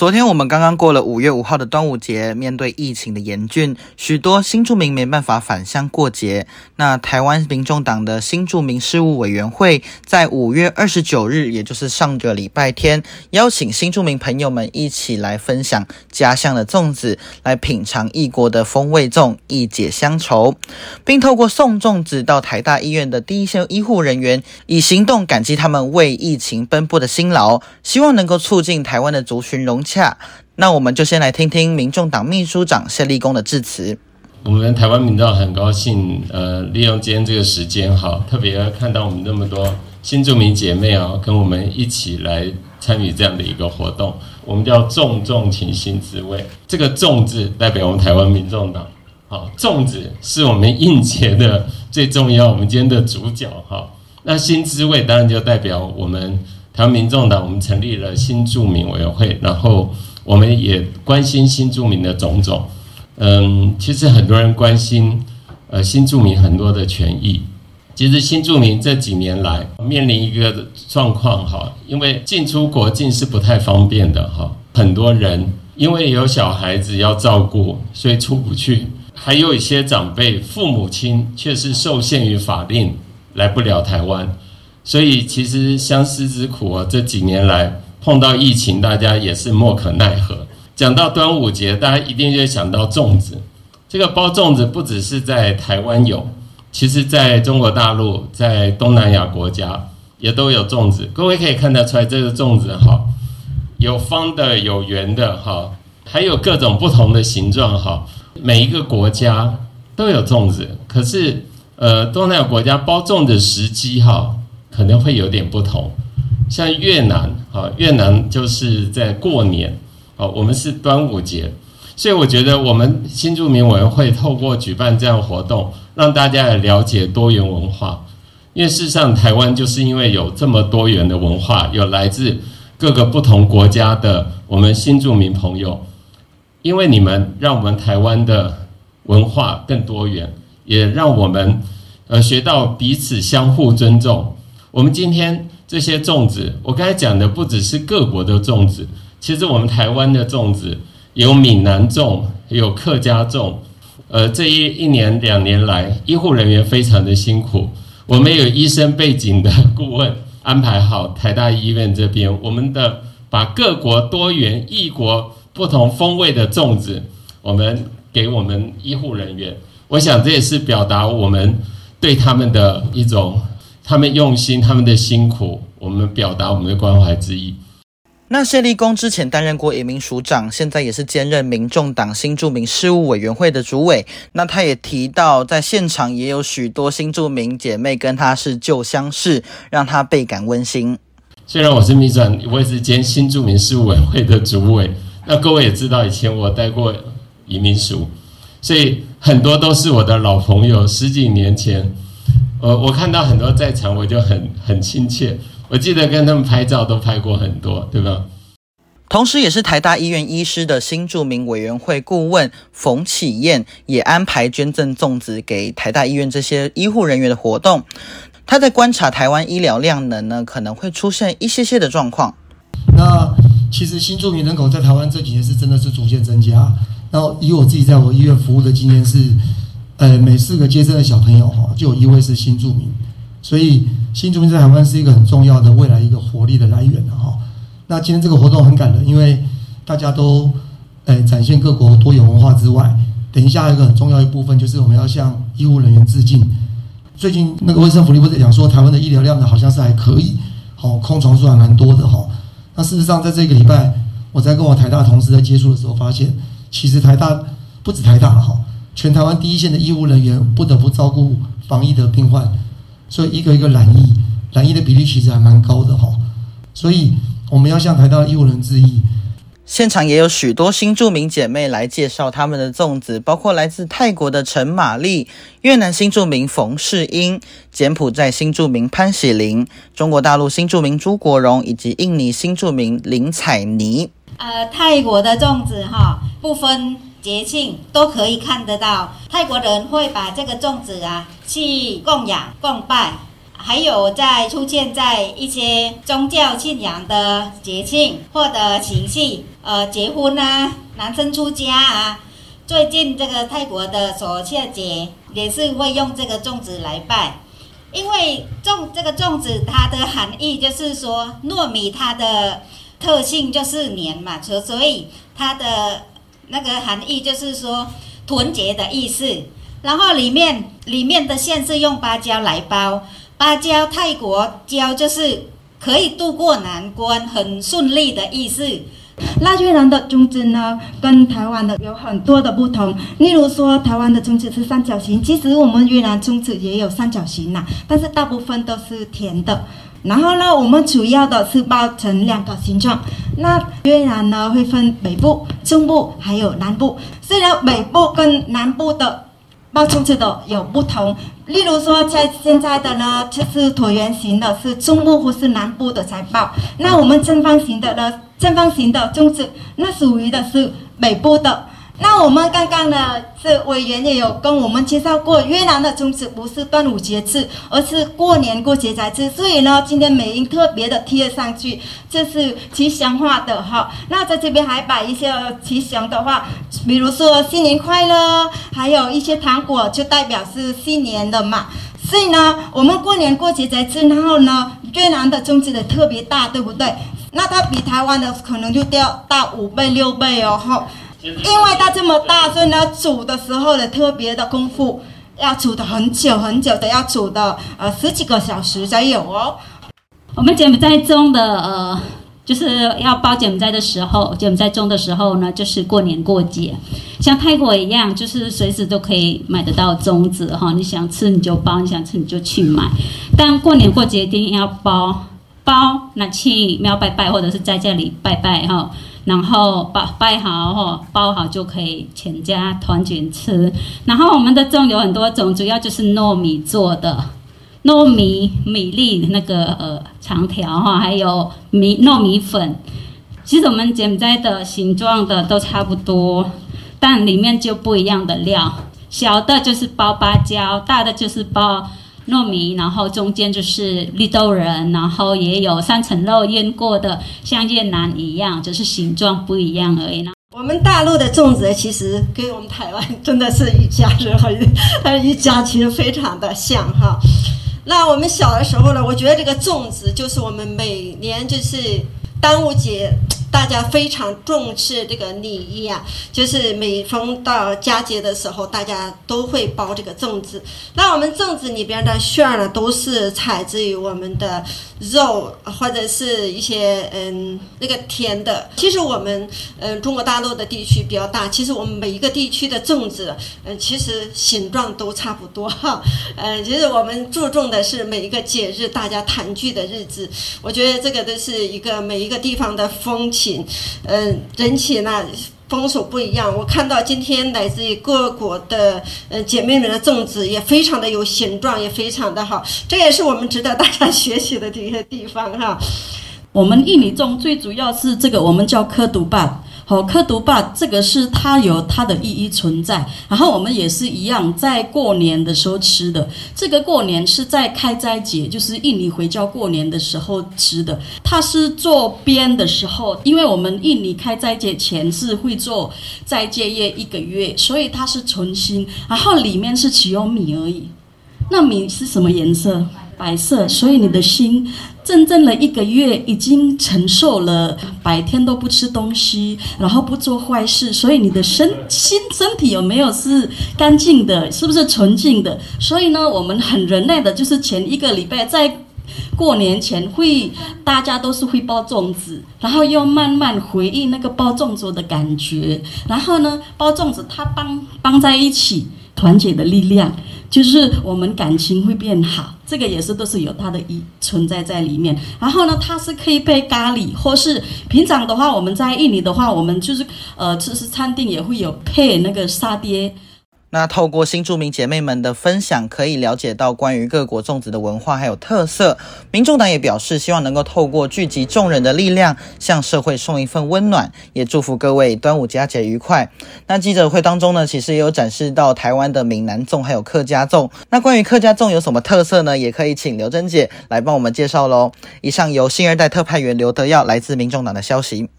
昨天我们刚刚过了五月五号的端午节，面对疫情的严峻，许多新住民没办法返乡过节。那台湾民众党的新住民事务委员会在五月二十九日，也就是上个礼拜天，邀请新住民朋友们一起来分享家乡的粽子，来品尝异国的风味粽，一解乡愁，并透过送粽子到台大医院的第一线医护人员，以行动感激他们为疫情奔波的辛劳，希望能够促进台湾的族群融洽，那我们就先来听听民众党秘书长谢立功的致辞。我们台湾民众很高兴，呃，利用今天这个时间，哈，特别看到我们那么多新住民姐妹啊，跟我们一起来参与这样的一个活动。我们叫“重重情新滋味”，这个“重”字代表我们台湾民众党，好，粽子是我们应节的最重要，我们今天的主角，哈。那新滋味当然就代表我们。台湾民众党，我们成立了新住民委员会，然后我们也关心新住民的种种。嗯，其实很多人关心，呃，新住民很多的权益。其实新住民这几年来面临一个状况哈，因为进出国境是不太方便的哈，很多人因为有小孩子要照顾，所以出不去。还有一些长辈父母亲却是受限于法令来不了台湾。所以其实相思之苦啊，这几年来碰到疫情，大家也是莫可奈何。讲到端午节，大家一定就想到粽子。这个包粽子不只是在台湾有，其实在中国大陆、在东南亚国家也都有粽子。各位可以看得出来，这个粽子哈，有方的，有圆的哈，还有各种不同的形状哈。每一个国家都有粽子，可是呃，东南亚国家包粽子时机哈。可能会有点不同，像越南啊，越南就是在过年，啊，我们是端午节，所以我觉得我们新住民委员会透过举办这样活动，让大家来了解多元文化。因为事实上，台湾就是因为有这么多元的文化，有来自各个不同国家的我们新住民朋友，因为你们让我们台湾的文化更多元，也让我们呃学到彼此相互尊重。我们今天这些粽子，我刚才讲的不只是各国的粽子，其实我们台湾的粽子有闽南粽，有客家粽。呃，这一一年两年来，医护人员非常的辛苦，我们有医生背景的顾问安排好台大医院这边，我们的把各国多元异国不同风味的粽子，我们给我们医护人员，我想这也是表达我们对他们的一种。他们用心，他们的辛苦，我们表达我们的关怀之意。那谢立功之前担任过移民署长，现在也是兼任民众党新住民事务委员会的主委。那他也提到，在现场也有许多新住民姐妹跟他是旧相识，让他倍感温馨。虽然我是秘书长，我也是兼新住民事务委员会的主委。那各位也知道，以前我待过移民署，所以很多都是我的老朋友，十几年前。呃，我看到很多在场，我就很很亲切。我记得跟他们拍照都拍过很多，对吧？同时，也是台大医院医师的新住民委员会顾问冯启燕也安排捐赠粽子给台大医院这些医护人员的活动。他在观察台湾医疗量能呢，可能会出现一些些的状况。那其实新住民人口在台湾这几年是真的是逐渐增加。然后以我自己在我医院服务的经验是。呃，每四个接生的小朋友哈，就有一位是新住民，所以新住民在台湾是一个很重要的未来一个活力的来源的哈。那今天这个活动很感人，因为大家都呃展现各国多元文化之外，等一下一个很重要一部分就是我们要向医护人员致敬。最近那个卫生福利部在讲说，台湾的医疗量呢好像是还可以，好空床数还蛮多的哈。那事实上在这个礼拜，我在跟我台大同事在接触的时候发现，其实台大不止台大哈。全台湾第一线的医务人员不得不照顾防疫的病患，所以一个一个染疫，染疫的比例其实还蛮高的哈。所以我们要向台大的医务人致意。现场也有许多新住民姐妹来介绍他们的粽子，包括来自泰国的陈玛丽、越南新住民冯世英、柬埔寨新住民潘喜玲、中国大陆新住民朱国荣以及印尼新住民林采妮。呃，泰国的粽子哈，不分。节庆都可以看得到，泰国人会把这个粽子啊去供养、供拜，还有在出现在一些宗教信仰的节庆或者情绪，呃结婚啊，男生出家啊。最近这个泰国的索切节也是会用这个粽子来拜，因为粽这个粽子它的含义就是说糯米它的特性就是黏嘛，所所以它的那个含义就是说团结的意思。然后里面里面的馅是用芭蕉来包，芭蕉泰国蕉就是可以渡过难关，很顺利的意思。那越南的粽子呢，跟台湾的有很多的不同。例如说，台湾的粽子是三角形，其实我们越南粽子也有三角形呐，但是大部分都是甜的。然后呢，我们主要的是包成两个形状。那越南呢，会分北部、中部还有南部。虽然北部跟南部的包粽子的有不同，例如说，在现在的呢，就是椭圆形的，是中部或是南部的才包。那我们正方形的呢？正方形的粽子，那属于的是北部的。那我们刚刚呢，是委员也有跟我们介绍过，越南的粽子不是端午节吃，而是过年过节才吃。所以呢，今天美英特别的贴上去，这是吉祥话的哈。那在这边还摆一些吉祥的话，比如说新年快乐，还有一些糖果，就代表是新年的嘛。所以呢，我们过年过节才吃，然后呢，越南的粽子的特别大，对不对？那它比台湾的可能就掉大五倍六倍哦，哈，因为它这么大，所以呢，煮的时候呢，特别的功夫，要煮的很久很久的，要煮的呃十几个小时才有哦。我们柬埔寨中的呃，就是要包柬埔寨的时候，柬埔寨中的时候呢，就是过年过节，像泰国一样，就是随时都可以买得到粽子哈，你想吃你就包，你想吃你就去买，但过年过节一定要包。包拿去庙拜拜，或者是在家里拜拜哈，然后拜拜好哈，包好就可以全家团圆吃。然后我们的粽有很多种，主要就是糯米做的，糯米米粒那个呃长条哈，还有米糯米粉。其实我们柬埔寨的形状的都差不多，但里面就不一样的料，小的就是包芭蕉，大的就是包。糯米，然后中间就是绿豆仁，然后也有三层肉腌过的，像越南一样，只是形状不一样而已呢。我们大陆的粽子其实跟我们台湾真的是一家人，很一家亲，非常的像哈。那我们小的时候呢，我觉得这个粽子就是我们每年就是端午节。大家非常重视这个礼仪啊，就是每逢到佳节的时候，大家都会包这个粽子。那我们粽子里边的馅儿呢，都是采自于我们的肉或者是一些嗯那个甜的。其实我们嗯中国大陆的地区比较大，其实我们每一个地区的粽子嗯其实形状都差不多哈。嗯，其实我们注重的是每一个节日大家团聚的日子。我觉得这个都是一个每一个地方的风情，嗯，整体呢，风俗不一样。我看到今天来自于各国的呃姐妹们的粽子也非常的有形状，也非常的好，这也是我们值得大家 学习的这些地方哈。我们印尼粽最主要是这个，我们叫科独棒。好，科独霸这个是它有它的意义存在，然后我们也是一样，在过年的时候吃的。这个过年是在开斋节，就是印尼回教过年的时候吃的。它是做边的时候，因为我们印尼开斋节前是会做斋戒月一个月，所以它是纯心，然后里面是只有米而已。那米是什么颜色？白色，所以你的心真正的一个月已经承受了白天都不吃东西，然后不做坏事，所以你的身心身体有没有是干净的，是不是纯净的？所以呢，我们很人类的，就是前一个礼拜在过年前会大家都是会包粽子，然后又慢慢回忆那个包粽子的感觉，然后呢，包粽子它绑绑在一起，团结的力量。就是我们感情会变好，这个也是都是有它的一存在在里面。然后呢，它是可以配咖喱，或是平常的话，我们在印尼的话，我们就是呃，就是餐厅也会有配那个沙爹。那透过新住民姐妹们的分享，可以了解到关于各国粽子的文化还有特色。民众党也表示，希望能够透过聚集众人的力量，向社会送一份温暖，也祝福各位端午佳节愉快。那记者会当中呢，其实也有展示到台湾的闽南粽还有客家粽。那关于客家粽有什么特色呢？也可以请刘珍姐来帮我们介绍喽。以上由新二代特派员刘德耀来自民众党的消息。